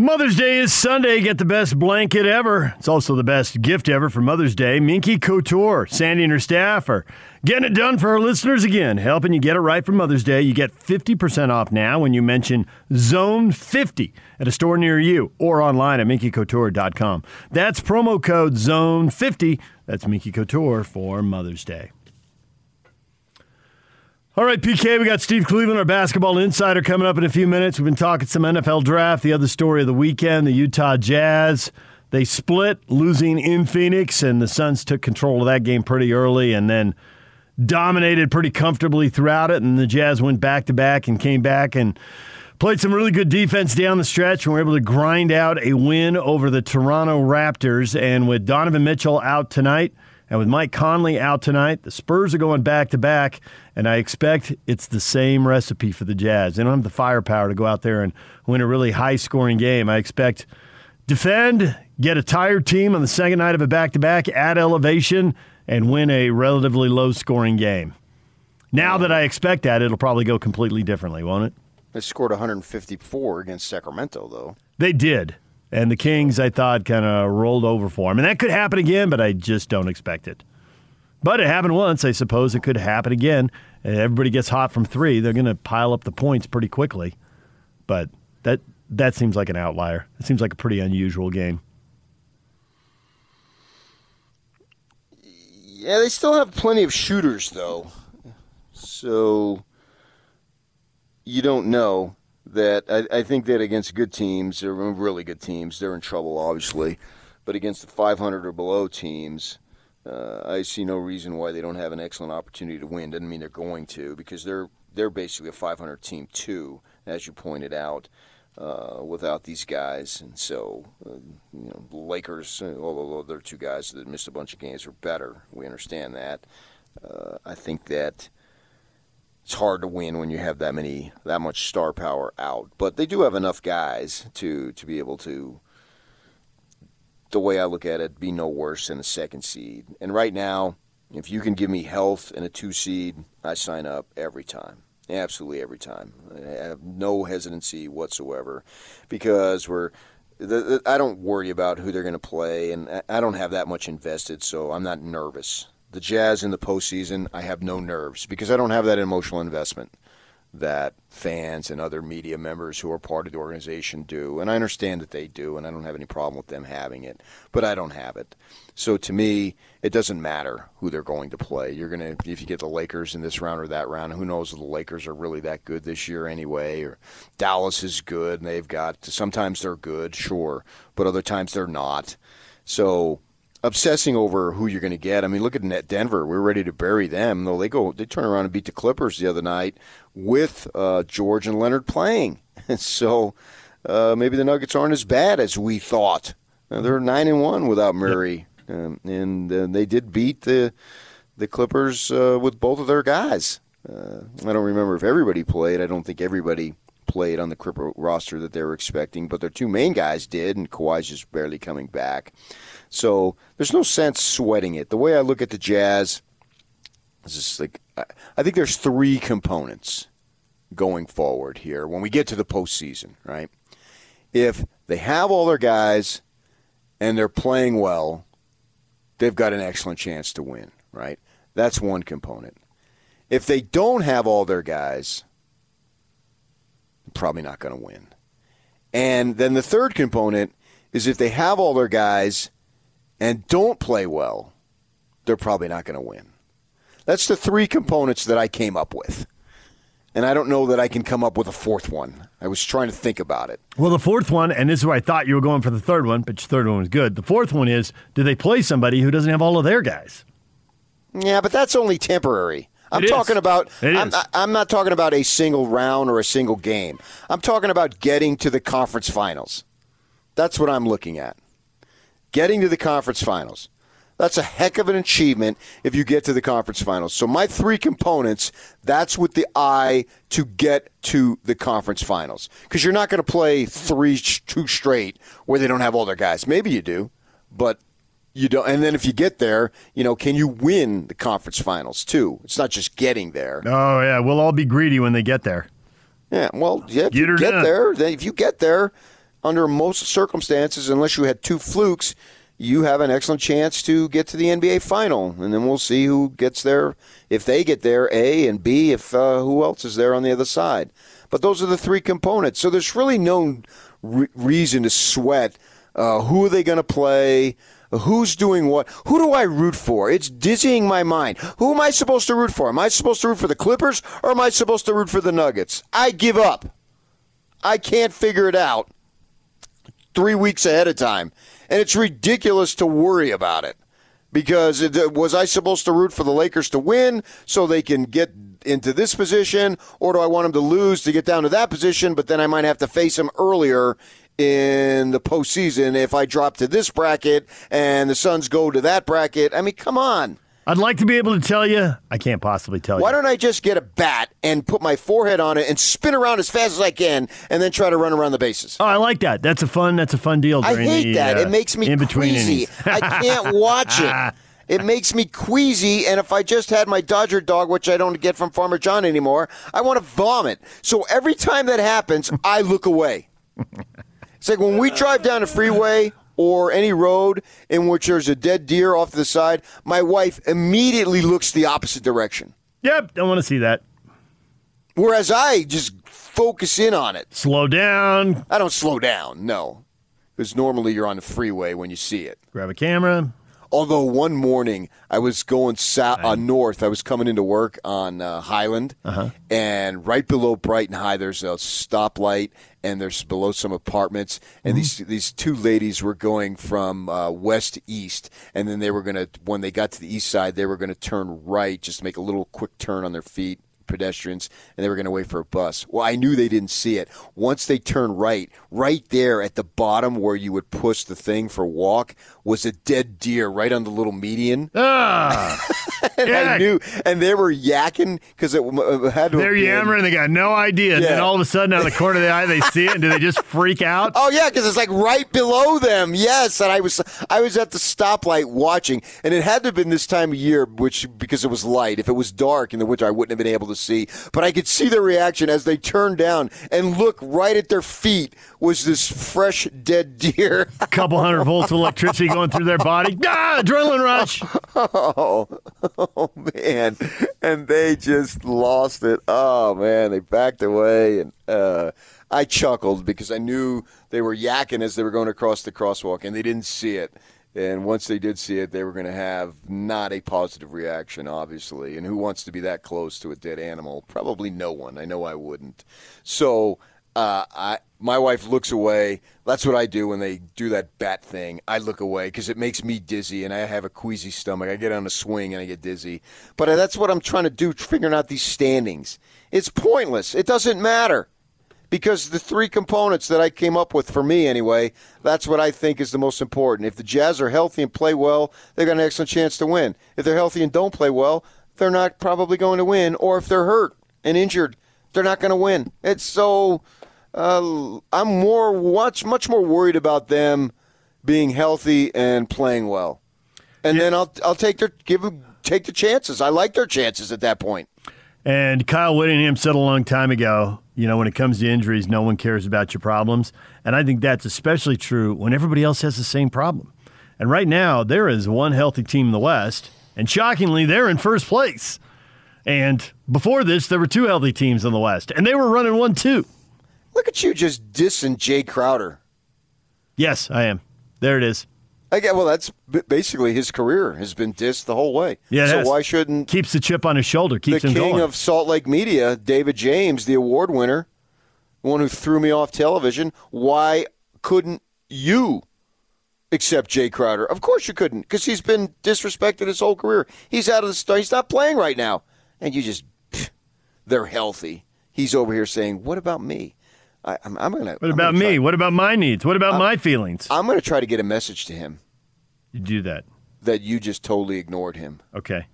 Mother's Day is Sunday. Get the best blanket ever. It's also the best gift ever for Mother's Day. Minky Couture, Sandy and her staff are getting it done for our listeners again, helping you get it right for Mother's Day. You get 50% off now when you mention Zone 50 at a store near you or online at minkycouture.com. That's promo code Zone 50. That's Minky Couture for Mother's Day. All right, PK, we got Steve Cleveland, our basketball insider, coming up in a few minutes. We've been talking some NFL draft. The other story of the weekend, the Utah Jazz. They split, losing in Phoenix, and the Suns took control of that game pretty early and then dominated pretty comfortably throughout it. And the Jazz went back to back and came back and played some really good defense down the stretch and were able to grind out a win over the Toronto Raptors. And with Donovan Mitchell out tonight, and with Mike Conley out tonight, the Spurs are going back to back, and I expect it's the same recipe for the Jazz. They don't have the firepower to go out there and win a really high scoring game. I expect defend, get a tired team on the second night of a back to back, add elevation, and win a relatively low scoring game. Now that I expect that, it'll probably go completely differently, won't it? They scored 154 against Sacramento, though. They did. And the Kings, I thought, kind of rolled over for them. And that could happen again, but I just don't expect it. But it happened once. I suppose it could happen again. Uh, everybody gets hot from three. They're going to pile up the points pretty quickly. But that that seems like an outlier. It seems like a pretty unusual game. Yeah, they still have plenty of shooters, though. So you don't know that I, I, think that against good teams, or really good teams, they're in trouble, obviously. But against the 500 or below teams, uh, I see no reason why they don't have an excellent opportunity to win. Doesn't mean they're going to, because they're they're basically a 500 team too, as you pointed out, uh, without these guys. And so, uh, you know, the Lakers, uh, although they're two guys that missed a bunch of games, are better. We understand that. Uh, I think that it's hard to win when you have that many that much star power out. But they do have enough guys to to be able to the way I look at it, be no worse than a second seed. And right now, if you can give me health and a two seed, I sign up every time. Absolutely every time. I have no hesitancy whatsoever because we're I don't worry about who they're going to play, and I don't have that much invested, so I'm not nervous the Jazz in the postseason, I have no nerves because I don't have that emotional investment that fans and other media members who are part of the organization do. And I understand that they do, and I don't have any problem with them having it, but I don't have it. So to me, it doesn't matter who they're going to play. You're going to, if you get the Lakers in this round or that round, who knows if the Lakers are really that good this year anyway, or Dallas is good and they've got, sometimes they're good, sure, but other times they're not. So obsessing over who you're going to get. I mean, look at Denver. We're ready to bury them. Though they go, they turn around and beat the Clippers the other night with uh, George and Leonard playing. so uh, maybe the Nuggets aren't as bad as we thought. Uh, they're nine and one without Murray, um, and uh, they did beat the the Clippers uh, with both of their guys. Uh, I don't remember if everybody played. I don't think everybody played on the Clipper roster that they were expecting, but their two main guys did, and Kawhi's just barely coming back. So there's no sense sweating it. The way I look at the Jazz is just like I think there's three components going forward here when we get to the postseason, right? If they have all their guys and they're playing well, they've got an excellent chance to win, right? That's one component. If they don't have all their guys, they're probably not going to win. And then the third component is if they have all their guys and don't play well, they're probably not going to win. That's the three components that I came up with. And I don't know that I can come up with a fourth one. I was trying to think about it. Well, the fourth one, and this is where I thought you were going for the third one, but your third one was good. The fourth one is do they play somebody who doesn't have all of their guys? Yeah, but that's only temporary. I'm talking about. I'm, I'm, not talking about a single round or a single game. I'm talking about getting to the conference finals. That's what I'm looking at getting to the conference finals. That's a heck of an achievement if you get to the conference finals. So my three components, that's with the eye to get to the conference finals. Because you're not going to play three, two straight where they don't have all their guys. Maybe you do, but you don't. And then if you get there, you know, can you win the conference finals too? It's not just getting there. Oh yeah, we'll all be greedy when they get there. Yeah, well, yeah, if you get there, then if you get there, under most circumstances, unless you had two flukes, you have an excellent chance to get to the NBA final, and then we'll see who gets there. If they get there, A and B. If uh, who else is there on the other side. But those are the three components. So there's really no re- reason to sweat. Uh, who are they going to play? Who's doing what? Who do I root for? It's dizzying my mind. Who am I supposed to root for? Am I supposed to root for the Clippers or am I supposed to root for the Nuggets? I give up. I can't figure it out three weeks ahead of time. And it's ridiculous to worry about it because it, uh, was I supposed to root for the Lakers to win so they can get into this position, or do I want them to lose to get down to that position? But then I might have to face them earlier in the postseason if I drop to this bracket and the Suns go to that bracket. I mean, come on. I'd like to be able to tell you. I can't possibly tell you. Why don't I just get a bat and put my forehead on it and spin around as fast as I can and then try to run around the bases? Oh, I like that. That's a fun. That's a fun deal. I hate the, that. uh, it makes me in between queasy. I can't watch it. It makes me queasy, and if I just had my Dodger dog, which I don't get from Farmer John anymore, I want to vomit. So every time that happens, I look away. It's like when we drive down a freeway or any road in which there's a dead deer off to the side, my wife immediately looks the opposite direction. Yep, don't want to see that. Whereas I just focus in on it. Slow down. I don't slow down, no. Because normally you're on the freeway when you see it. Grab a camera. Although one morning I was going south uh, north, I was coming into work on uh, Highland, and right below Brighton High, there's a stoplight, and there's below some apartments, and these these two ladies were going from uh, west to east, and then they were gonna when they got to the east side, they were gonna turn right, just make a little quick turn on their feet. Pedestrians, and they were going to wait for a bus. Well, I knew they didn't see it. Once they turned right, right there at the bottom where you would push the thing for walk was a dead deer right on the little median. Ah, And Yeah. I knew, and they were yakking because it uh, had to. they're been- yammering. They got no idea. And then all of a sudden, out of the corner of the eye, they see it, and do they just freak out? Oh yeah, because it's like right below them. Yes, and I was I was at the stoplight watching, and it had to have been this time of year, which because it was light. If it was dark in the winter, I wouldn't have been able to see. But I could see their reaction as they turned down and look right at their feet was this fresh dead deer. A couple hundred volts of electricity going through their body. Ah, adrenaline rush. Oh, oh man, and they just lost it. Oh man, they backed away, and uh, I chuckled because I knew they were yakking as they were going across the crosswalk, and they didn't see it. And once they did see it, they were going to have not a positive reaction, obviously. And who wants to be that close to a dead animal? Probably no one. I know I wouldn't. So uh, I, my wife looks away. That's what I do when they do that bat thing. I look away because it makes me dizzy, and I have a queasy stomach. I get on a swing and I get dizzy. But uh, that's what I'm trying to do, figuring out these standings. It's pointless. It doesn't matter because the three components that I came up with for me anyway, that's what I think is the most important. If the Jazz are healthy and play well, they've got an excellent chance to win. If they're healthy and don't play well, they're not probably going to win. Or if they're hurt and injured, they're not going to win. It's so uh, I'm more much much more worried about them being healthy and playing well. And then I'll I'll take their give 'em- take the chances. I like their chances at that point. And Kyle Whittingham said a long time ago, you know, when it comes to injuries, no one cares about your problems. And I think that's especially true when everybody else has the same problem. And right now, there is one healthy team in the West, and shockingly, they're in first place. And before this, there were two healthy teams in the West, and they were running one, two. Look at you just dissing Jay Crowder. Yes, I am. There it is. I get, well, that's basically his career has been dissed the whole way. Yeah, so why shouldn't Keeps the chip on his shoulder, the him king going. of Salt Lake media, David James, the award winner, the one who threw me off television, why couldn't you accept Jay Crowder? Of course you couldn't, because he's been disrespected his whole career. He's out of the. He's not playing right now, and you just pff, they're healthy. He's over here saying, "What about me?" I, I'm, I'm gonna. what about me? What about my needs? What about my feelings? I'm gonna try to get a message to him you do that. that you just totally ignored him. Okay.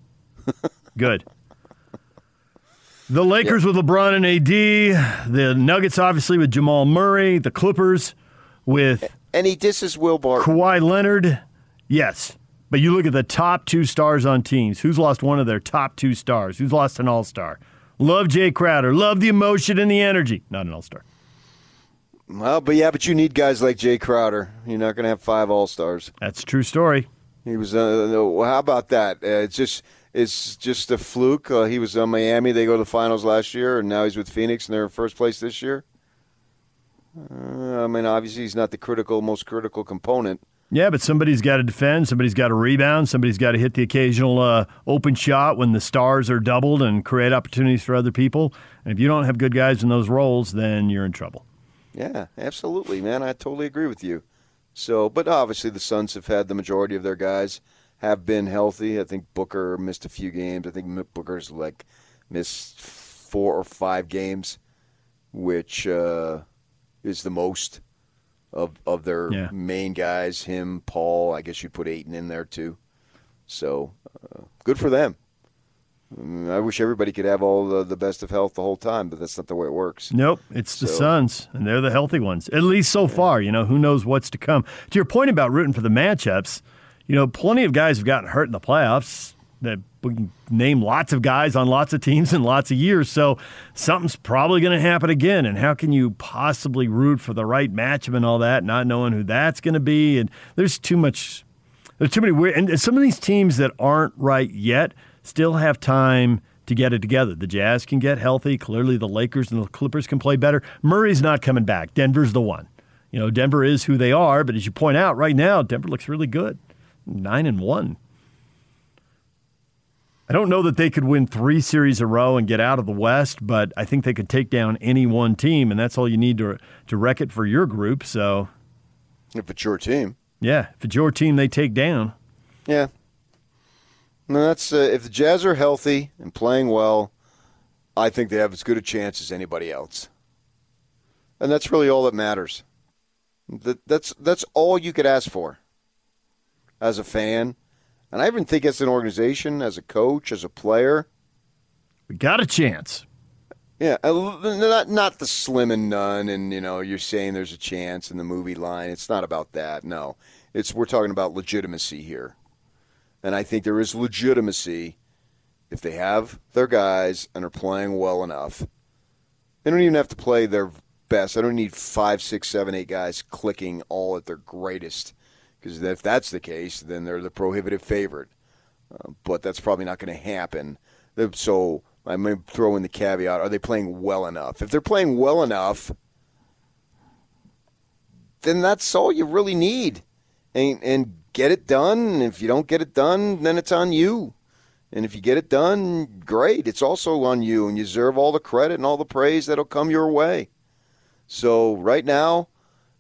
Good. The Lakers with LeBron and AD, the Nuggets obviously with Jamal Murray, the Clippers with And he disses Will Barton. Kawhi Leonard. Yes. But you look at the top two stars on teams. Who's lost one of their top two stars? Who's lost an all star? Love Jay Crowder. Love the emotion and the energy. Not an all star. Well, but yeah, but you need guys like Jay Crowder. You're not going to have five All Stars. That's a true story. He was. Uh, well how about that? Uh, it's just it's just a fluke. Uh, he was on Miami. They go to the finals last year, and now he's with Phoenix, and they're in first place this year. Uh, I mean, obviously, he's not the critical, most critical component. Yeah, but somebody's got to defend. Somebody's got to rebound. Somebody's got to hit the occasional uh, open shot when the stars are doubled and create opportunities for other people. And if you don't have good guys in those roles, then you're in trouble. Yeah, absolutely, man. I totally agree with you. So, but obviously the Suns have had the majority of their guys have been healthy. I think Booker missed a few games. I think Booker's like missed four or five games, which uh, is the most of of their yeah. main guys. Him, Paul. I guess you put Ayton in there too. So uh, good for them. Mm, I wish everybody could have all the, the best of health the whole time, but that's not the way it works. Nope, it's the Suns, and they're the healthy ones, at least so far. You know, who knows what's to come. To your point about rooting for the matchups, you know, plenty of guys have gotten hurt in the playoffs. That we can name lots of guys on lots of teams in lots of years, so something's probably going to happen again. And how can you possibly root for the right matchup and all that, not knowing who that's going to be? And there's too much. There's too many weird, and some of these teams that aren't right yet still have time to get it together. The Jazz can get healthy. Clearly, the Lakers and the Clippers can play better. Murray's not coming back. Denver's the one. You know, Denver is who they are, but as you point out, right now, Denver looks really good. Nine and one. I don't know that they could win three series in a row and get out of the West, but I think they could take down any one team, and that's all you need to to wreck it for your group. So, if it's your team, yeah, if it's your team, they take down. Yeah, no, that's uh, if the Jazz are healthy and playing well, I think they have as good a chance as anybody else, and that's really all that matters. That, that's that's all you could ask for as a fan, and I even think as an organization, as a coach, as a player, we got a chance. Yeah, not not the slim and none, and you know you're saying there's a chance in the movie line. It's not about that. No, it's we're talking about legitimacy here. And I think there is legitimacy if they have their guys and are playing well enough. They don't even have to play their best. I don't need five, six, seven, eight guys clicking all at their greatest. Because if that's the case, then they're the prohibitive favorite. Uh, but that's probably not going to happen. So I may throw in the caveat: Are they playing well enough? If they're playing well enough, then that's all you really need. And, and get it done. If you don't get it done, then it's on you. And if you get it done, great. It's also on you, and you deserve all the credit and all the praise that'll come your way. So right now,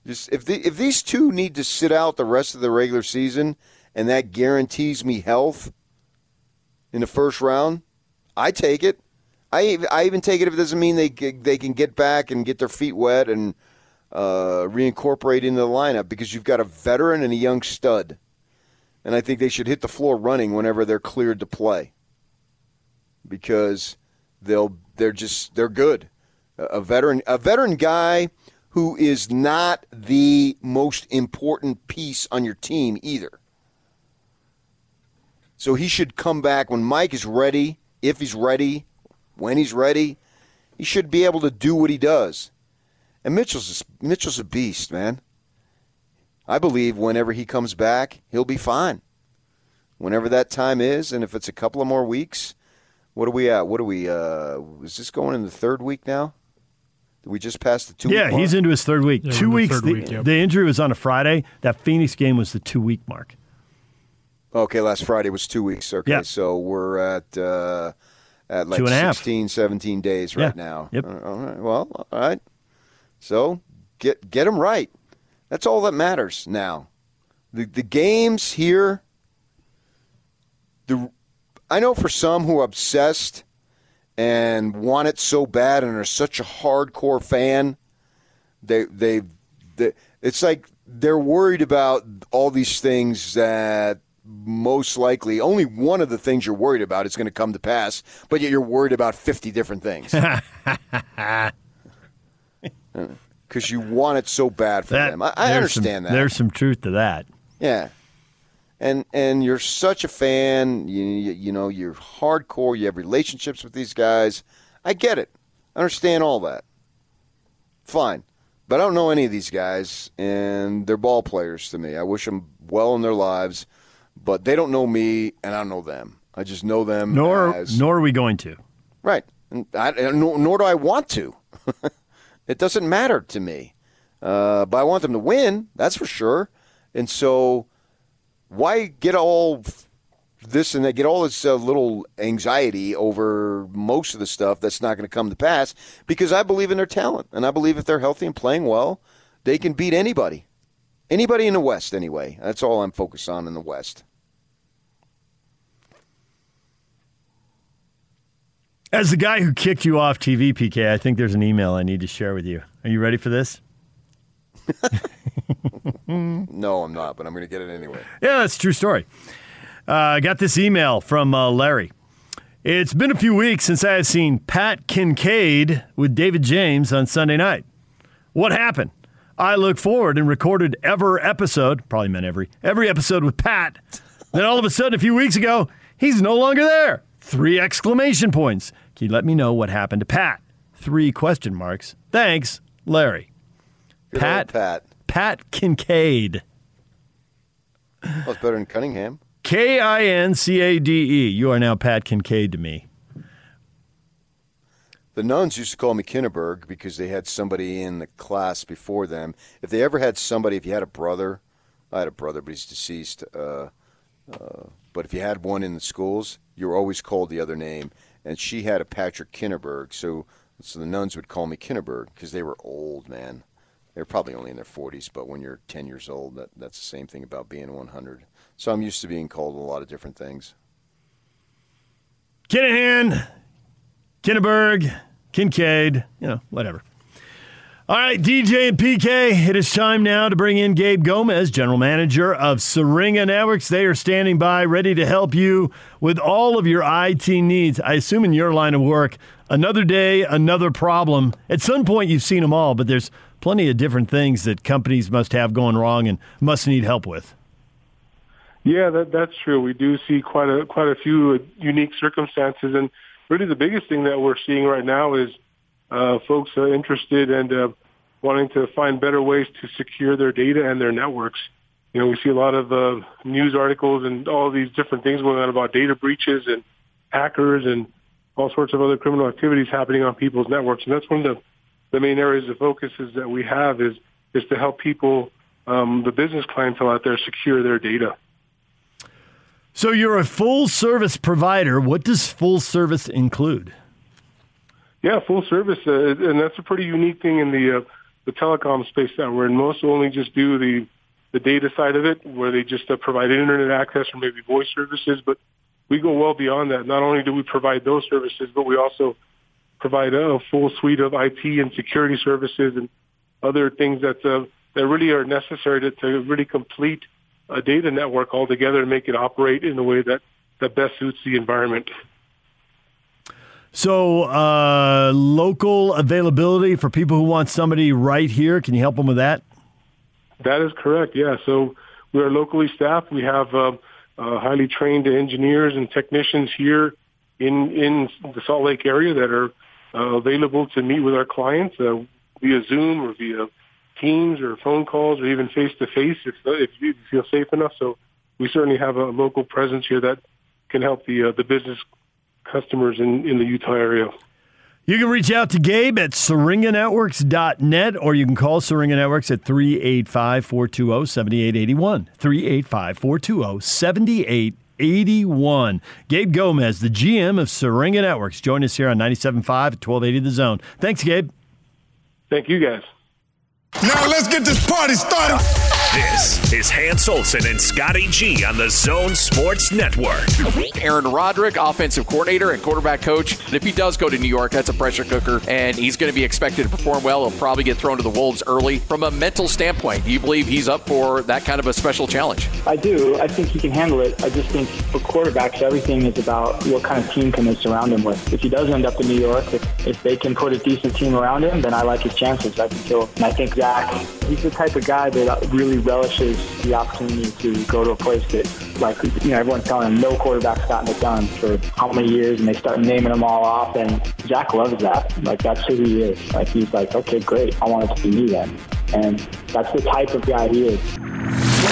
just if the, if these two need to sit out the rest of the regular season, and that guarantees me health in the first round, I take it. I I even take it if it doesn't mean they they can get back and get their feet wet and uh, reincorporate into the lineup because you've got a veteran and a young stud and I think they should hit the floor running whenever they're cleared to play because they'll they're just they're good. A veteran a veteran guy who is not the most important piece on your team either. So he should come back when Mike is ready, if he's ready, when he's ready. He should be able to do what he does. And Mitchell's Mitchell's a beast, man. I believe whenever he comes back, he'll be fine. Whenever that time is, and if it's a couple of more weeks, what are we at? What are we? Uh, is this going in the third week now? Did we just pass the two? Yeah, he's into his third week. Yeah, two weeks. The, week, yep. the injury was on a Friday. That Phoenix game was the two week mark. Okay, last Friday was two weeks. Okay, yep. so we're at uh, at like 16, 17 days right yeah. now. Yep. All right. Well, all right. So get get them right. That's all that matters now. The the games here. The I know for some who are obsessed and want it so bad and are such a hardcore fan, they they, they it's like they're worried about all these things that most likely only one of the things you're worried about is going to come to pass, but yet you're worried about 50 different things. because you want it so bad for that, them. I, I understand some, that. There's some truth to that. Yeah, and and you're such a fan. You, you, you know you're hardcore. You have relationships with these guys. I get it. I understand all that. Fine, But I don't know any of these guys, and they're ball players to me. I wish them well in their lives, but they don't know me, and I don't know them. I just know them. Nor, as, nor are we going to. Right. And I, nor, nor do I want to. it doesn't matter to me. Uh, but I want them to win, that's for sure. And so, why get all this and that, get all this uh, little anxiety over most of the stuff that's not going to come to pass? Because I believe in their talent, and I believe if they're healthy and playing well, they can beat anybody. Anybody in the West, anyway. That's all I'm focused on in the West. As the guy who kicked you off TV, PK, I think there's an email I need to share with you. Are you ready for this? no, I'm not, but I'm going to get it anyway. Yeah, that's a true story. Uh, I got this email from uh, Larry. It's been a few weeks since I have seen Pat Kincaid with David James on Sunday night. What happened? I look forward and recorded ever episode, probably meant every, every episode with Pat. Then all of a sudden, a few weeks ago, he's no longer there. Three exclamation points. Can you let me know what happened to Pat? Three question marks. Thanks, Larry. Good Pat, Pat. Pat Kincaid. Well, it's better than Cunningham. K I N C A D E. You are now Pat Kincaid to me. The nuns used to call me Kinneberg because they had somebody in the class before them. If they ever had somebody, if you had a brother, I had a brother, but he's deceased. Uh, uh, but if you had one in the schools, you were always called the other name. And she had a Patrick Kinneberg, so so the nuns would call me Kinneberg because they were old, man. They're probably only in their 40s, but when you're 10 years old, that, that's the same thing about being 100. So I'm used to being called a lot of different things. Kinahan, Kinneberg, Kincaid, you know, whatever. All right, DJ and PK, it is time now to bring in Gabe Gomez, general manager of Syringa Networks. They are standing by, ready to help you with all of your IT needs. I assume in your line of work, another day, another problem. At some point, you've seen them all, but there's plenty of different things that companies must have going wrong and must need help with. Yeah, that, that's true. We do see quite a quite a few unique circumstances, and really the biggest thing that we're seeing right now is uh, folks are interested and uh, wanting to find better ways to secure their data and their networks. You know, we see a lot of uh, news articles and all these different things going on about data breaches and hackers and all sorts of other criminal activities happening on people's networks, and that's one of the the main areas of focuses that we have is is to help people, um, the business clientele out there, secure their data. So you're a full service provider. What does full service include? Yeah, full service, uh, and that's a pretty unique thing in the uh, the telecom space that we're in. Most only just do the the data side of it, where they just uh, provide internet access or maybe voice services. But we go well beyond that. Not only do we provide those services, but we also provide a full suite of IT and security services and other things that uh, that really are necessary to, to really complete a data network altogether and make it operate in the way that, that best suits the environment. So, uh, local availability for people who want somebody right here. Can you help them with that? That is correct. Yeah. So we are locally staffed. We have uh, uh, highly trained engineers and technicians here in in the Salt Lake area that are uh, available to meet with our clients uh, via Zoom or via Teams or phone calls or even face to face if if you feel safe enough. So we certainly have a local presence here that can help the uh, the business customers in, in the Utah area. You can reach out to Gabe at syringanetworks.net or you can call Syringa Networks at 385 420 7881. 385 420 7881. Gabe Gomez, the GM of Syringa Networks, join us here on 97.5 at 1280 The Zone. Thanks, Gabe. Thank you, guys. Now let's get this party started. This is Hans Olsen and Scotty G on the Zone Sports Network. Aaron Roderick, offensive coordinator and quarterback coach. And if he does go to New York, that's a pressure cooker, and he's going to be expected to perform well. He'll probably get thrown to the Wolves early. From a mental standpoint, do you believe he's up for that kind of a special challenge? I do. I think he can handle it. I just think for quarterbacks, everything is about what kind of team can they surround him with. If he does end up in New York, if, if they can put a decent team around him, then I like his chances. I think he'll, and I think Zach, he's the type of guy that really relishes the opportunity to go to a place that, like, you know, everyone's telling him no quarterback's gotten it done for how many years, and they start naming them all off, and Jack loves that. Like that's who he is. Like he's like, okay, great. I want it to be me then, and that's the type of guy he is.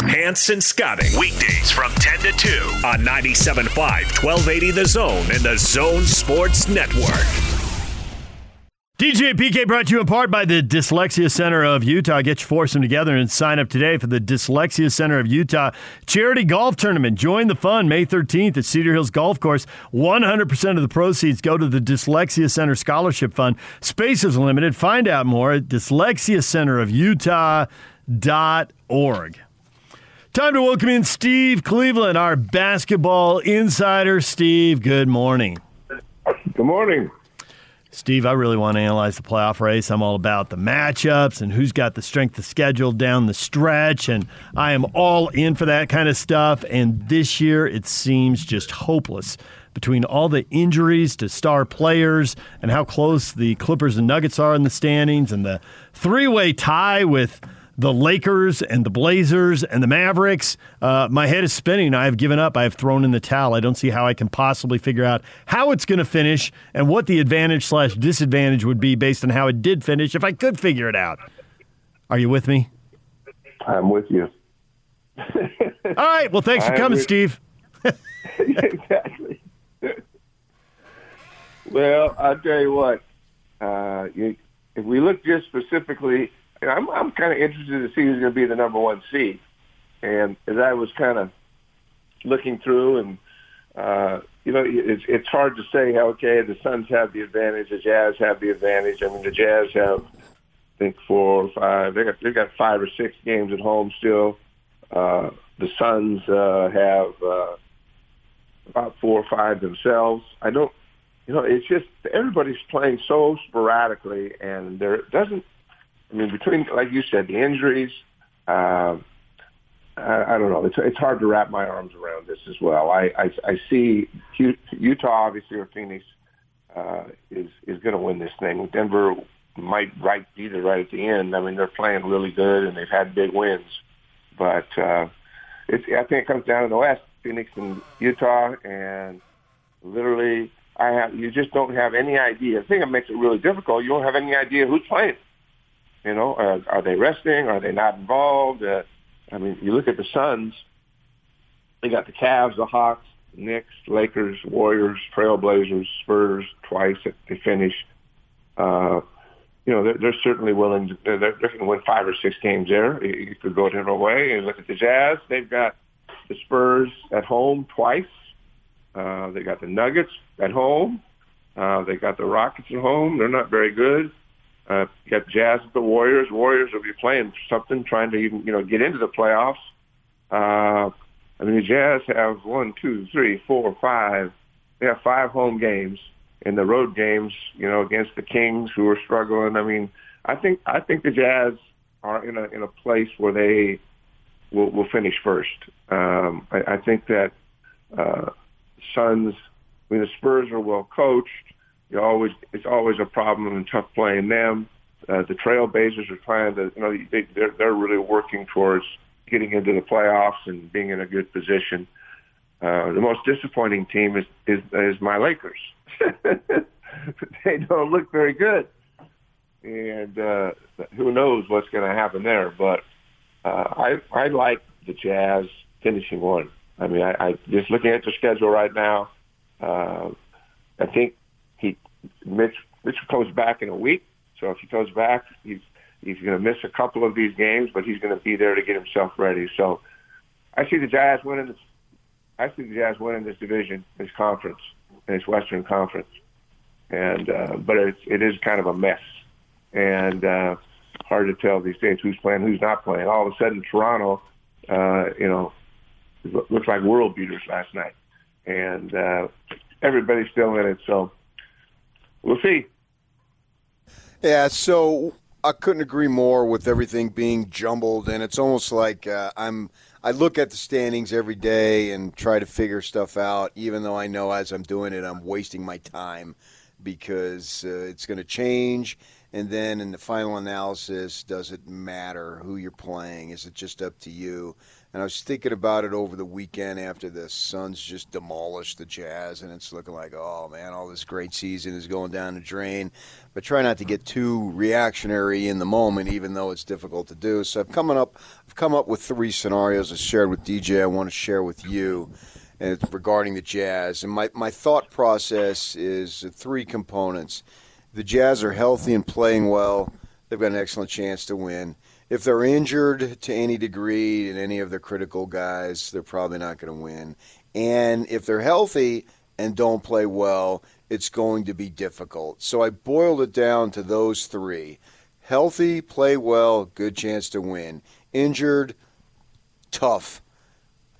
Hans and Scotty. Weekdays from 10 to 2 on 97.5, 1280 The Zone and The Zone Sports Network. DJ PK brought to you in part by the Dyslexia Center of Utah. Get your foursome together and sign up today for the Dyslexia Center of Utah charity golf tournament. Join the fun May 13th at Cedar Hills Golf Course. 100% of the proceeds go to the Dyslexia Center Scholarship Fund. Space is limited. Find out more at dyslexiacenterofutah.org. Time to welcome in Steve Cleveland, our basketball insider. Steve, good morning. Good morning. Steve, I really want to analyze the playoff race. I'm all about the matchups and who's got the strength of schedule down the stretch, and I am all in for that kind of stuff. And this year, it seems just hopeless between all the injuries to star players and how close the Clippers and Nuggets are in the standings, and the three way tie with the Lakers and the Blazers and the Mavericks. Uh, my head is spinning. I have given up. I have thrown in the towel. I don't see how I can possibly figure out how it's going to finish and what the advantage slash disadvantage would be based on how it did finish if I could figure it out. Are you with me? I'm with you. All right. Well, thanks for coming, Steve. exactly. well, I'll tell you what. Uh, you, if we look just specifically I'm I'm kind of interested to see who's going to be the number one seed. And as I was kind of looking through, and uh, you know, it's it's hard to say. Okay, the Suns have the advantage, the Jazz have the advantage. I mean, the Jazz have, I think, four or five. They got they got five or six games at home still. Uh, the Suns uh, have uh, about four or five themselves. I don't, you know, it's just everybody's playing so sporadically, and there doesn't I mean, between like you said, the injuries. Uh, I, I don't know. It's it's hard to wrap my arms around this as well. I I, I see Utah obviously or Phoenix uh, is is going to win this thing. Denver might right either right at the end. I mean, they're playing really good and they've had big wins, but uh, it's I think it comes down to the West, Phoenix and Utah, and literally I have you just don't have any idea. The thing that makes it really difficult, you don't have any idea who's playing. You know, are, are they resting? Are they not involved? Uh, I mean, you look at the Suns. They got the Cavs, the Hawks, Knicks, Lakers, Warriors, Trailblazers, Spurs twice if they finish. Uh, you know, they're, they're certainly willing. To, they're, they're going to win five or six games there. You could go different way. And look at the Jazz. They've got the Spurs at home twice. Uh, they got the Nuggets at home. Uh, they got the Rockets at home. They're not very good. Uh, you got Jazz at the Warriors. Warriors will be playing something, trying to even you know get into the playoffs. Uh, I mean, the Jazz have one, two, three, four, five. They have five home games, and the road games, you know, against the Kings who are struggling. I mean, I think I think the Jazz are in a in a place where they will, will finish first. Um, I, I think that uh, Suns. I mean, the Spurs are well coached you always it's always a problem and tough playing them. Uh, the Trailblazers are trying to, you know, they, they're they're really working towards getting into the playoffs and being in a good position. Uh, the most disappointing team is is, is my Lakers. they don't look very good, and uh, who knows what's going to happen there. But uh, I I like the Jazz finishing one. I mean, I, I just looking at the schedule right now. Uh, I think Mitch Mitch comes back in a week, so if he comes back, he's he's going to miss a couple of these games, but he's going to be there to get himself ready. So I see the Jazz winning this. I see the Jazz winning this division, this conference, this Western Conference, and uh, but it's it is kind of a mess, and uh, hard to tell these days who's playing, who's not playing. All of a sudden, Toronto, uh, you know, looks like world beaters last night, and uh, everybody's still in it. So we'll see. Yeah, so I couldn't agree more with everything being jumbled, and it's almost like uh, I'm. I look at the standings every day and try to figure stuff out, even though I know as I'm doing it, I'm wasting my time because uh, it's going to change And then in the final analysis, does it matter who you're playing? Is it just up to you? And I was thinking about it over the weekend after the Suns just demolished the Jazz, and it's looking like, oh man, all this great season is going down the drain. But try not to get too reactionary in the moment, even though it's difficult to do. So I've come up, I've come up with three scenarios I shared with DJ. I want to share with you and regarding the Jazz. And my, my thought process is three components. The Jazz are healthy and playing well. They've got an excellent chance to win if they're injured to any degree and any of the critical guys, they're probably not going to win. And if they're healthy and don't play well, it's going to be difficult. So I boiled it down to those three healthy, play well, good chance to win. Injured, tough.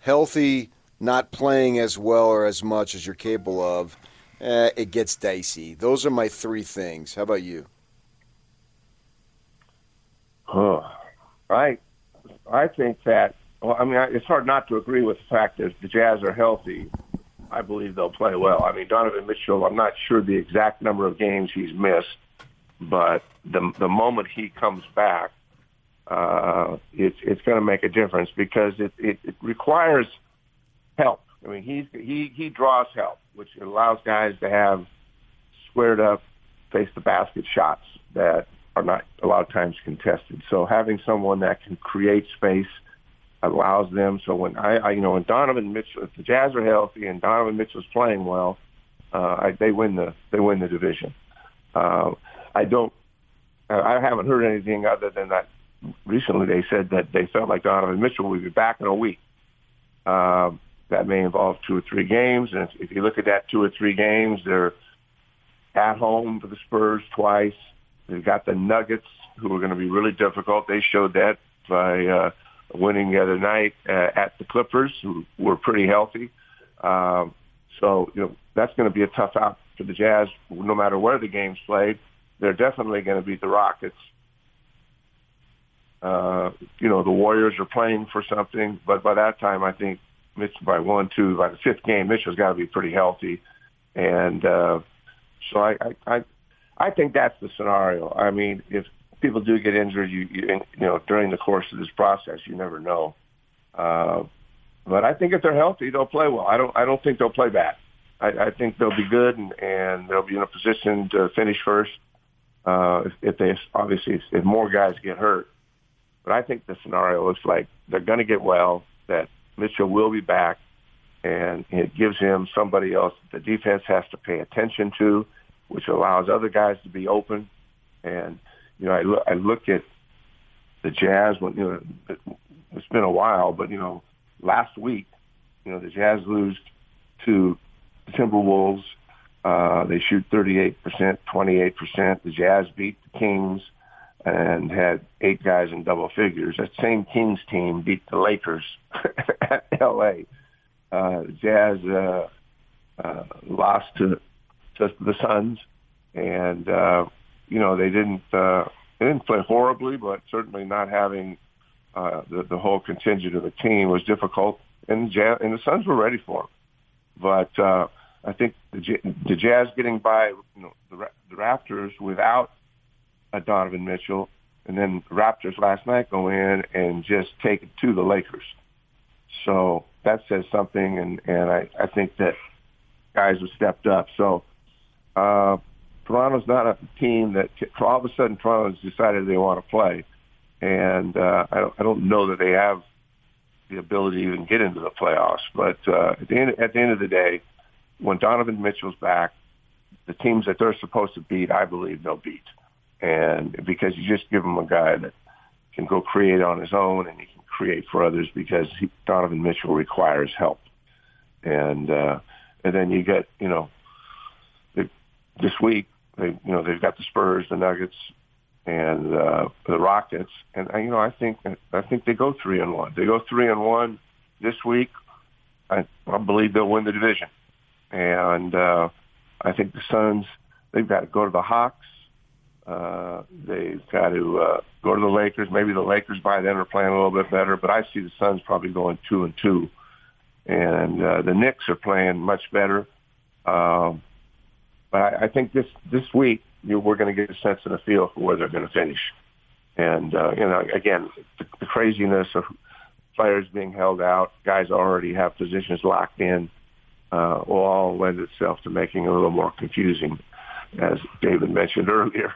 Healthy, not playing as well or as much as you're capable of, eh, it gets dicey. Those are my three things. How about you? Oh, I I think that. Well, I mean, it's hard not to agree with the fact that the Jazz are healthy. I believe they'll play well. I mean, Donovan Mitchell. I'm not sure the exact number of games he's missed, but the the moment he comes back, uh, it's it's going to make a difference because it, it it requires help. I mean, he's he he draws help, which allows guys to have squared up, face the basket shots that are not a lot of times contested. So having someone that can create space allows them. So when I, I you know, when Donovan Mitchell, if the Jazz are healthy and Donovan Mitchell's playing well, uh, I, they win the they win the division. Uh, I don't. I haven't heard anything other than that. Recently, they said that they felt like Donovan Mitchell would be back in a week. Uh, that may involve two or three games, and if, if you look at that two or three games, they're at home for the Spurs twice. They've got the Nuggets, who are going to be really difficult. They showed that by uh, winning the other night uh, at the Clippers, who were pretty healthy. Um, so you know that's going to be a tough out for the Jazz, no matter where the game's played. They're definitely going to beat the Rockets. Uh, you know the Warriors are playing for something, but by that time, I think Mitch by one, two, by the fifth game, Mitchell's got to be pretty healthy, and uh, so I, I, I I think that's the scenario. I mean, if people do get injured, you, you, you know, during the course of this process, you never know. Uh, but I think if they're healthy, they'll play well. I don't, I don't think they'll play bad. I, I think they'll be good and, and they'll be in a position to finish first. Uh, if, if they obviously if, if more guys get hurt, but I think the scenario looks like they're going to get well. That Mitchell will be back, and it gives him somebody else the defense has to pay attention to which allows other guys to be open. And you know, I look I look at the Jazz when you know it's been a while, but you know, last week, you know, the Jazz lose to the Timberwolves. Uh, they shoot 38%, 28%. The Jazz beat the Kings and had eight guys in double figures. That same Kings team beat the Lakers at L.A. Uh, Jazz uh, uh, lost to just the Suns, and uh, you know they didn't uh, they didn't play horribly, but certainly not having uh, the the whole contingent of the team was difficult, and Jazz, and the Suns were ready for them. But uh, I think the, the Jazz getting by you know, the, the Raptors without a Donovan Mitchell, and then the Raptors last night go in and just take it to the Lakers. So that says something, and and I I think that guys have stepped up. So uh, Toronto's not a team that all of a sudden Toronto's decided they want to play, and uh, I don't I don't know that they have the ability to even get into the playoffs. But uh, at the end at the end of the day, when Donovan Mitchell's back, the teams that they're supposed to beat, I believe they'll beat, and because you just give them a guy that can go create on his own and he can create for others because he, Donovan Mitchell requires help, and uh, and then you get you know this week. They, you know, they've got the Spurs, the Nuggets, and uh, the Rockets, and you know, I think I think they go three and one. They go three and one this week. I, I believe they'll win the division, and uh, I think the Suns they've got to go to the Hawks. Uh, they've got to uh, go to the Lakers. Maybe the Lakers by then are playing a little bit better, but I see the Suns probably going two and two, and uh, the Knicks are playing much better. Um, but I, I think this this week you, we're going to get a sense and a feel for where they're going to finish. And uh, you know, again, the, the craziness of players being held out, guys already have positions locked in, uh, will all lend itself to making it a little more confusing, as David mentioned earlier.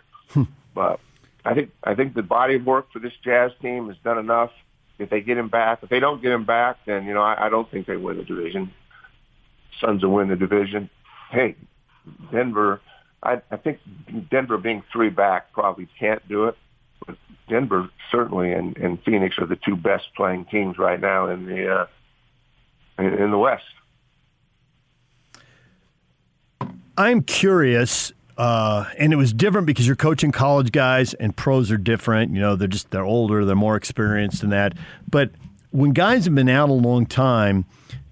but I think I think the body of work for this Jazz team has done enough. If they get him back, if they don't get him back, then you know I, I don't think they win the division. Suns will win the division. Hey, Denver, I, I think Denver being three back probably can't do it. But Denver certainly and, and Phoenix are the two best playing teams right now in the uh, in, in the West. I'm curious, uh, and it was different because you're coaching college guys, and pros are different. You know, they're just they're older, they're more experienced than that. But when guys have been out a long time,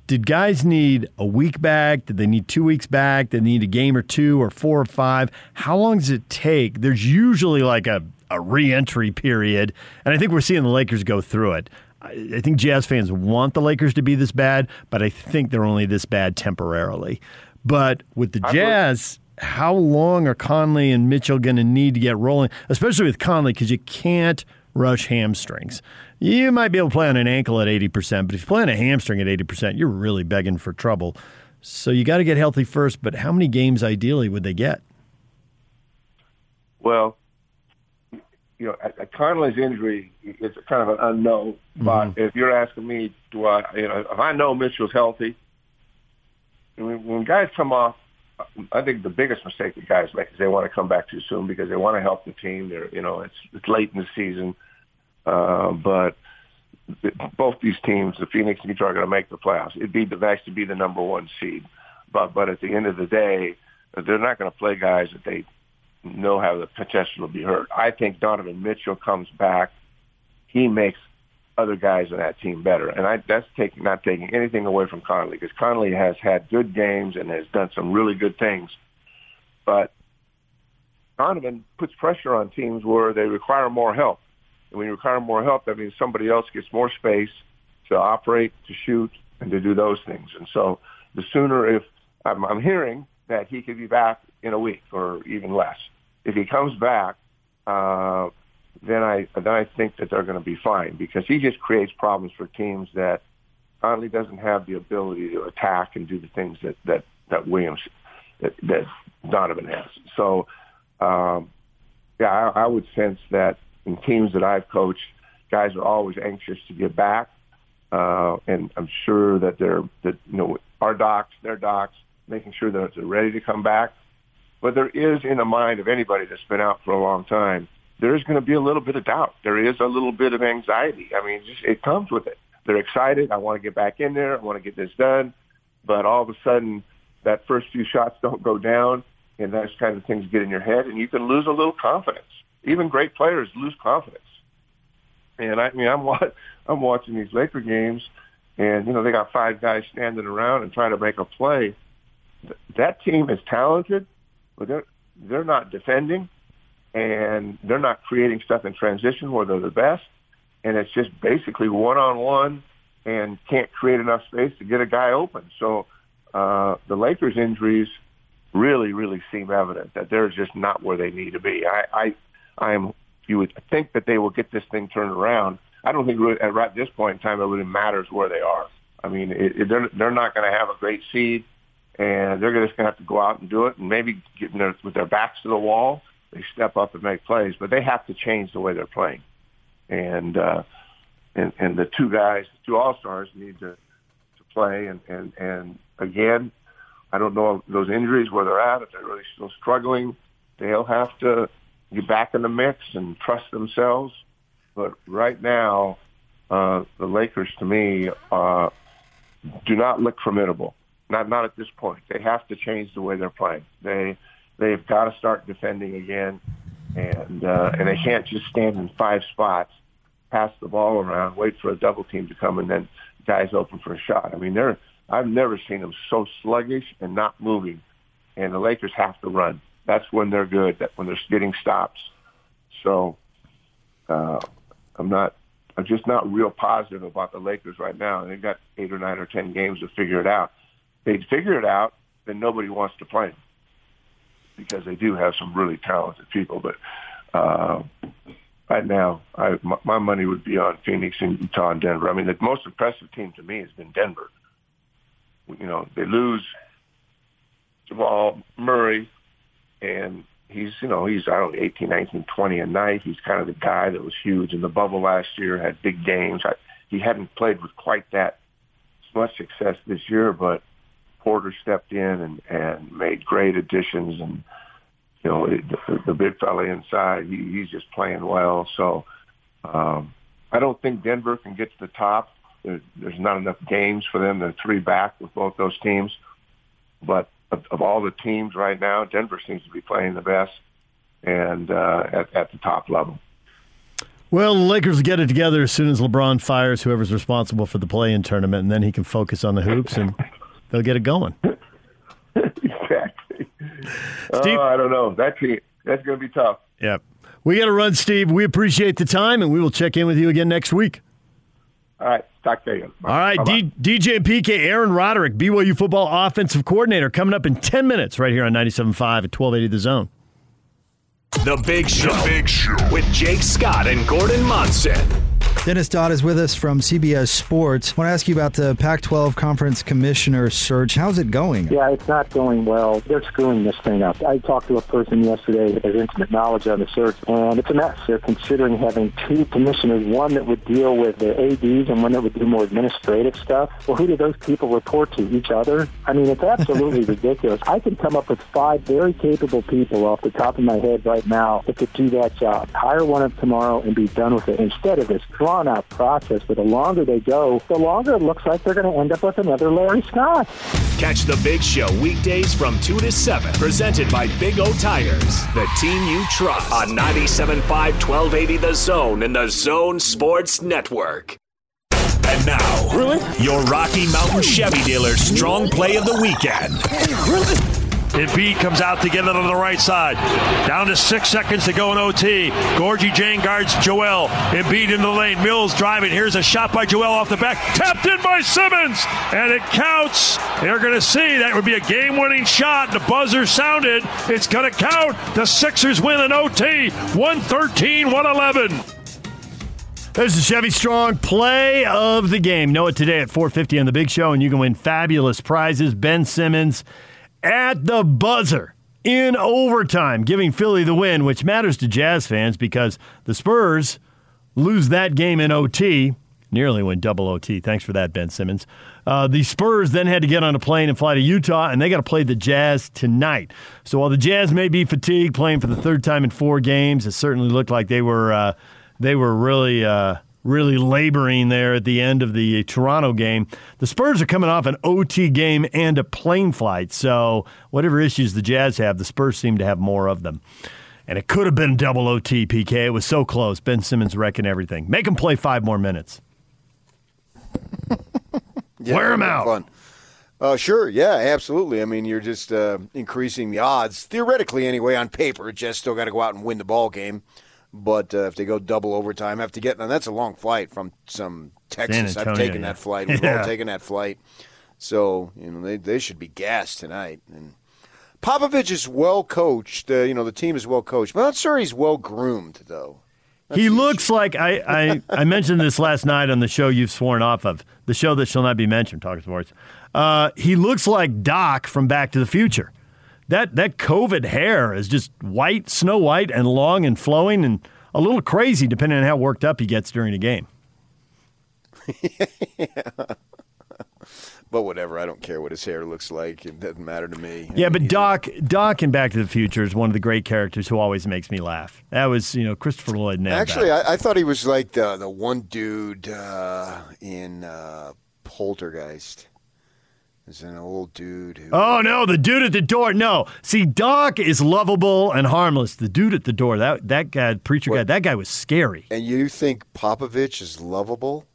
did guys need a week back? Did they need two weeks back? Did they need a game or two or four or five? How long does it take? There's usually like a, a re-entry period, and I think we're seeing the Lakers go through it. I, I think Jazz fans want the Lakers to be this bad, but I think they're only this bad temporarily. But with the Jazz, how long are Conley and Mitchell going to need to get rolling, especially with Conley, because you can't rush hamstrings. You might be able to play on an ankle at 80%, but if you play on a hamstring at 80%, you're really begging for trouble. So you got to get healthy first, but how many games ideally would they get? Well, you know, a, Conley's injury is kind of an unknown. But mm-hmm. if you're asking me, do I, you know, if I know Mitchell's healthy, when, when guys come off, I think the biggest mistake that guys make is they want to come back too soon because they want to help the team. They're, you know, it's it's late in the season, uh, but both these teams, the Phoenix and Utah, are going to make the playoffs. It'd be nice to be the number one seed, but but at the end of the day, they're not going to play guys that they know have the potential to be hurt. I think Donovan Mitchell comes back. He makes other guys on that team better. And I, that's taking not taking anything away from Conley because Conley has had good games and has done some really good things. But Donovan puts pressure on teams where they require more help. And when you require more help, that means somebody else gets more space to operate, to shoot, and to do those things. And so the sooner if I'm, I'm hearing that he could be back in a week or even less. If he comes back, uh, then I then I think that they're going to be fine because he just creates problems for teams that Conley doesn't have the ability to attack and do the things that that that Williams that, that Donovan has. So, um, yeah, I, I would sense that in teams that I've coached, guys are always anxious to get back, uh, and I'm sure that they're that you know our docs, their docs, making sure that they're ready to come back. But there is in the mind of anybody that's been out for a long time there's going to be a little bit of doubt. There is a little bit of anxiety. I mean, just, it comes with it. They're excited. I want to get back in there. I want to get this done. But all of a sudden, that first few shots don't go down, and those kind of things get in your head, and you can lose a little confidence. Even great players lose confidence. And I mean, I'm I'm watching these Laker games, and you know they got five guys standing around and trying to make a play. That team is talented, but they're they're not defending and they're not creating stuff in transition where they're the best. And it's just basically one on one and can't create enough space to get a guy open. So uh, the Lakers' injuries really, really seem evident that they're just not where they need to be. I, I, I am. You would think that they will get this thing turned around. I don't think really, at right this point in time it really matters where they are. I mean, it, it, they're they're not going to have a great seed, and they're just going to have to go out and do it, and maybe get their, with their backs to the wall they step up and make plays, but they have to change the way they're playing. And uh, and and the two guys, the two all stars, need to to play. And and and again, I don't know those injuries where they're at. If they're really still struggling, they'll have to get back in the mix and trust themselves. But right now, uh, the Lakers, to me, uh, do not look formidable. Not not at this point. They have to change the way they're playing. They They've got to start defending again, and uh, and they can't just stand in five spots, pass the ball around, wait for a double team to come, and then guys open for a shot. I mean, they're I've never seen them so sluggish and not moving, and the Lakers have to run. That's when they're good. That when they're getting stops. So uh, I'm not. I'm just not real positive about the Lakers right now. They've got eight or nine or ten games to figure it out. They'd figure it out, then nobody wants to play them. because they do have some really talented people. But uh, right now, I, my, my money would be on Phoenix and Utah and Denver. I mean, the most impressive team to me has been Denver. You know, they lose Jamal Murray, and he's, you know, he's, I don't know, 18, 19, 20 a night. He's kind of the guy that was huge in the bubble last year, had big games. I, he hadn't played with quite that much success this year, but Porter stepped in and, and made great additions and, you know, the, the big fella inside, he, he's just playing well. So um, I don't think Denver can get to the top. There, there's not enough games for them. They're three back with both those teams. But of, of all the teams right now, Denver seems to be playing the best and uh, at, at the top level. Well, the Lakers will get it together as soon as LeBron fires whoever's responsible for the play-in tournament, and then he can focus on the hoops, and they'll get it going. exactly. Steve, oh, I don't know. That's that's going to be tough. Yep. We got to run, Steve. We appreciate the time, and we will check in with you again next week. All right. Talk to you. Bye. All right. D- DJ and PK, Aaron Roderick, BYU football offensive coordinator, coming up in 10 minutes right here on 97.5 at 1280 The Zone. The Big Show. The Big Show. With Jake Scott and Gordon Monson. Dennis Dodd is with us from CBS Sports. I want to ask you about the Pac 12 Conference Commissioner search. How's it going? Yeah, it's not going well. They're screwing this thing up. I talked to a person yesterday that has intimate knowledge on the search, and it's a mess. They're considering having two commissioners, one that would deal with the ADs and one that would do more administrative stuff. Well, who do those people report to? Each other? I mean, it's absolutely ridiculous. I can come up with five very capable people off the top of my head right now that could do that job. Hire one of tomorrow and be done with it instead of this drawn out process. But the longer they go, the longer it looks like they're going to end up with another Larry Scott. Catch the Big Show weekdays from 2 to 7, presented by Big O Tires, the team you trust, on 97.5 1280 The Zone and The Zone Sports Network. And now, really? your Rocky Mountain Chevy dealer's strong play of the weekend. Really? Embiid comes out to get it on the right side. Down to six seconds to go in OT. Gorgui Dieng guards Joel. Embiid in the lane. Mills driving. Here's a shot by Joel off the back. Tapped in by Simmons. And it counts. They're going to see that would be a game winning shot. The buzzer sounded. It's going to count. The Sixers win in OT. 113 111. There's the Chevy Strong play of the game. Know it today at 450 on the Big Show, and you can win fabulous prizes. Ben Simmons at the buzzer in overtime, giving Philly the win, which matters to Jazz fans because the Spurs lose that game in OT. Nearly went double OT. Thanks for that, Ben Simmons. Uh, the Spurs then had to get on a plane and fly to Utah, and they got to play the Jazz tonight. So while the Jazz may be fatigued, playing for the third time in four games, it certainly looked like they were uh, they were really uh, really laboring there at the end of the Toronto game. The Spurs are coming off an OT game and a plane flight, so whatever issues the Jazz have, the Spurs seem to have more of them. And it could have been double OT, PK. It was so close. Ben Simmons wrecking everything. Make him play five more minutes. yeah, Wear him out. Fun. Uh, sure, yeah, absolutely. I mean, you're just uh, increasing the odds, theoretically anyway, on paper. Jazz still got to go out and win the ball game. But uh, if they go double overtime, have to get and that's a long flight from some Texas. Antonio, I've taken yeah. that flight. We've yeah. all taken that flight. So you know they they should be gassed tonight. And Popovich is well coached. Uh, you know the team is well coached. But I'm not sure he's well groomed though. That's he looks like I, I, I mentioned this last night on the show you've sworn off of the show that shall not be mentioned. Talking sports. Uh, he looks like Doc from Back to the Future that that COVID hair is just white, snow white, and long and flowing, and a little crazy depending on how worked up he gets during a game. yeah. But whatever, I don't care what his hair looks like. It doesn't matter to me. Yeah, I mean, but Doc, Doc in Back to the Future is one of the great characters who always makes me laugh. That was, you know, Christopher Lloyd. Actually, I, I, thought he was like the the one dude uh, in uh, Poltergeist. Is an old dude who. Oh no, the dude at the door. No, see, Doc is lovable and harmless. The dude at the door, that that guy, preacher what? guy, that guy was scary. And you think Popovich is lovable?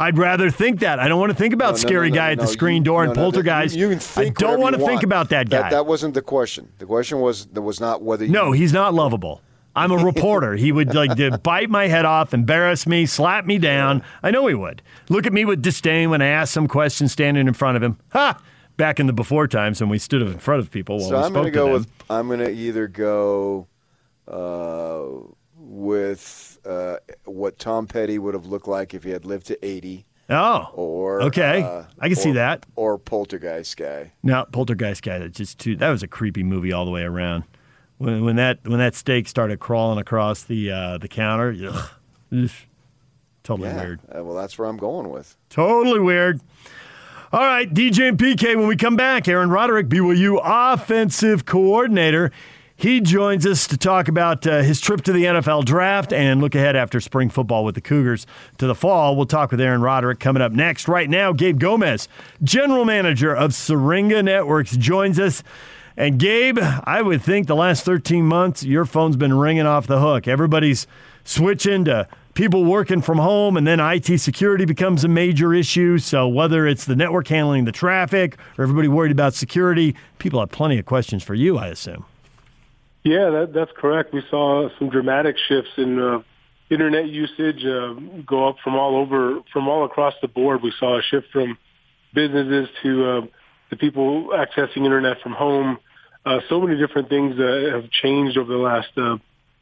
I'd rather think that. I don't want to think about no, scary no, guy at the screen door and poltergeist. You, you, can think I don't want to think about that guy. That, that, wasn't the question. The question was that was not whether. You, no, he's not lovable. I'm a reporter. he would like to bite my head off, embarrass me, slap me down. I know he would. Look at me with disdain when I ask some question standing in front of him. Ha! back in the before times when we stood in front of people while so we I'm spoke gonna to go them. with I'm gonna either go uh, with uh, what Tom Petty would have looked like if he had lived to 80. Oh, or okay. uh, I can see that. Or Poltergeist guy. No, Poltergeist guy. That just too. That was a creepy movie all the way around. When, when that when that steak started crawling across the uh, the counter, ugh, totally yeah. weird. Uh, well, that's where I'm going with. Totally weird. All right, DJ and PK. When we come back, Aaron Roderick, BYU offensive coordinator. He joins us to talk about uh, his trip to the NFL draft and look ahead after spring football with the Cougars to the fall. We'll talk with Aaron Roderick coming up next. Right now, Gabe Gomez, general manager of Syringa Networks, joins us. And Gabe, I would think the last 13 months, your phone's been ringing off the hook. Everybody's switching to people working from home, and then IT security becomes a major issue. So, whether it's the network handling the traffic or everybody worried about security, people have plenty of questions for you, I assume. Yeah, that, that's correct. We saw some dramatic shifts in uh, internet usage uh, go up from all over, from all across the board. We saw a shift from businesses to uh, the people accessing internet from home. Uh, so many different things uh, have changed over the last uh,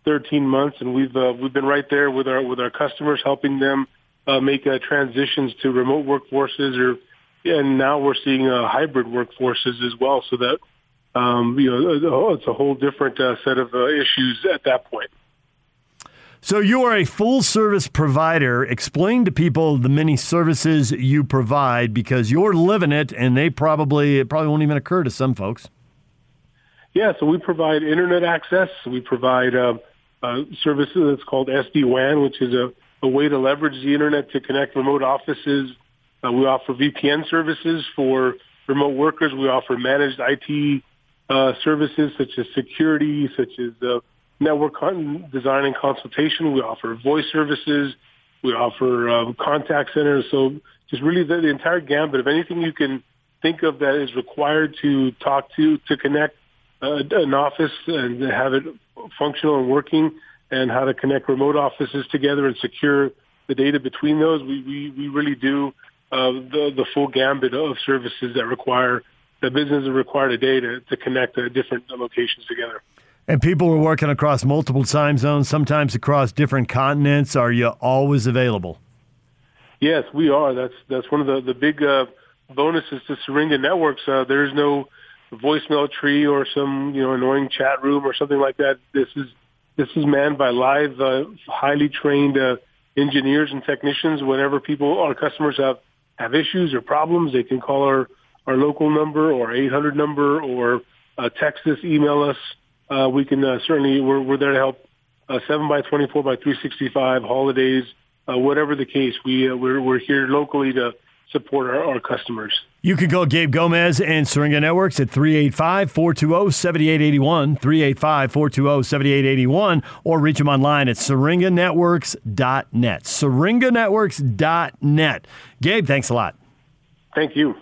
13 months, and we've uh, we've been right there with our with our customers, helping them uh, make uh, transitions to remote workforces, or and now we're seeing uh, hybrid workforces as well. So that um, you know, it's a whole different uh, set of uh, issues at that point. So, you are a full service provider. Explain to people the many services you provide because you're living it, and they probably, it probably won't even occur to some folks. Yeah, so we provide internet access. We provide uh, uh, services that's called SD-WAN, which is a, a way to leverage the internet to connect remote offices. Uh, we offer VPN services for remote workers. We offer managed IT uh, services such as security, such as uh, network con- design and consultation. We offer voice services. We offer um, contact centers. So just really the, the entire gambit of anything you can think of that is required to talk to, to connect uh, an office and have it functional and working and how to connect remote offices together and secure the data between those. We, we, we really do uh, the, the full gambit of services that require that businesses require today to, to connect uh, different locations together. And people are working across multiple time zones, sometimes across different continents. Are you always available? Yes, we are. That's that's one of the the big uh, bonuses to Syringa Networks. Uh, there is no voicemail tree or some you know annoying chat room or something like that. This is this is manned by live, uh, highly trained uh, engineers and technicians. Whenever people, our customers have have issues or problems, they can call our our local number or 800 number or uh, text us, email us. Uh, we can uh, certainly we're we're there to help. Uh, seven by 24 by 365 holidays, uh, whatever the case. We uh, we're we're here locally to support our, our customers. You can call Gabe Gomez and Syringa Networks at 385 420 7881, 385 420 7881, or reach them online at syringanetworks.net. Syringanetworks.net. Gabe, thanks a lot. Thank you.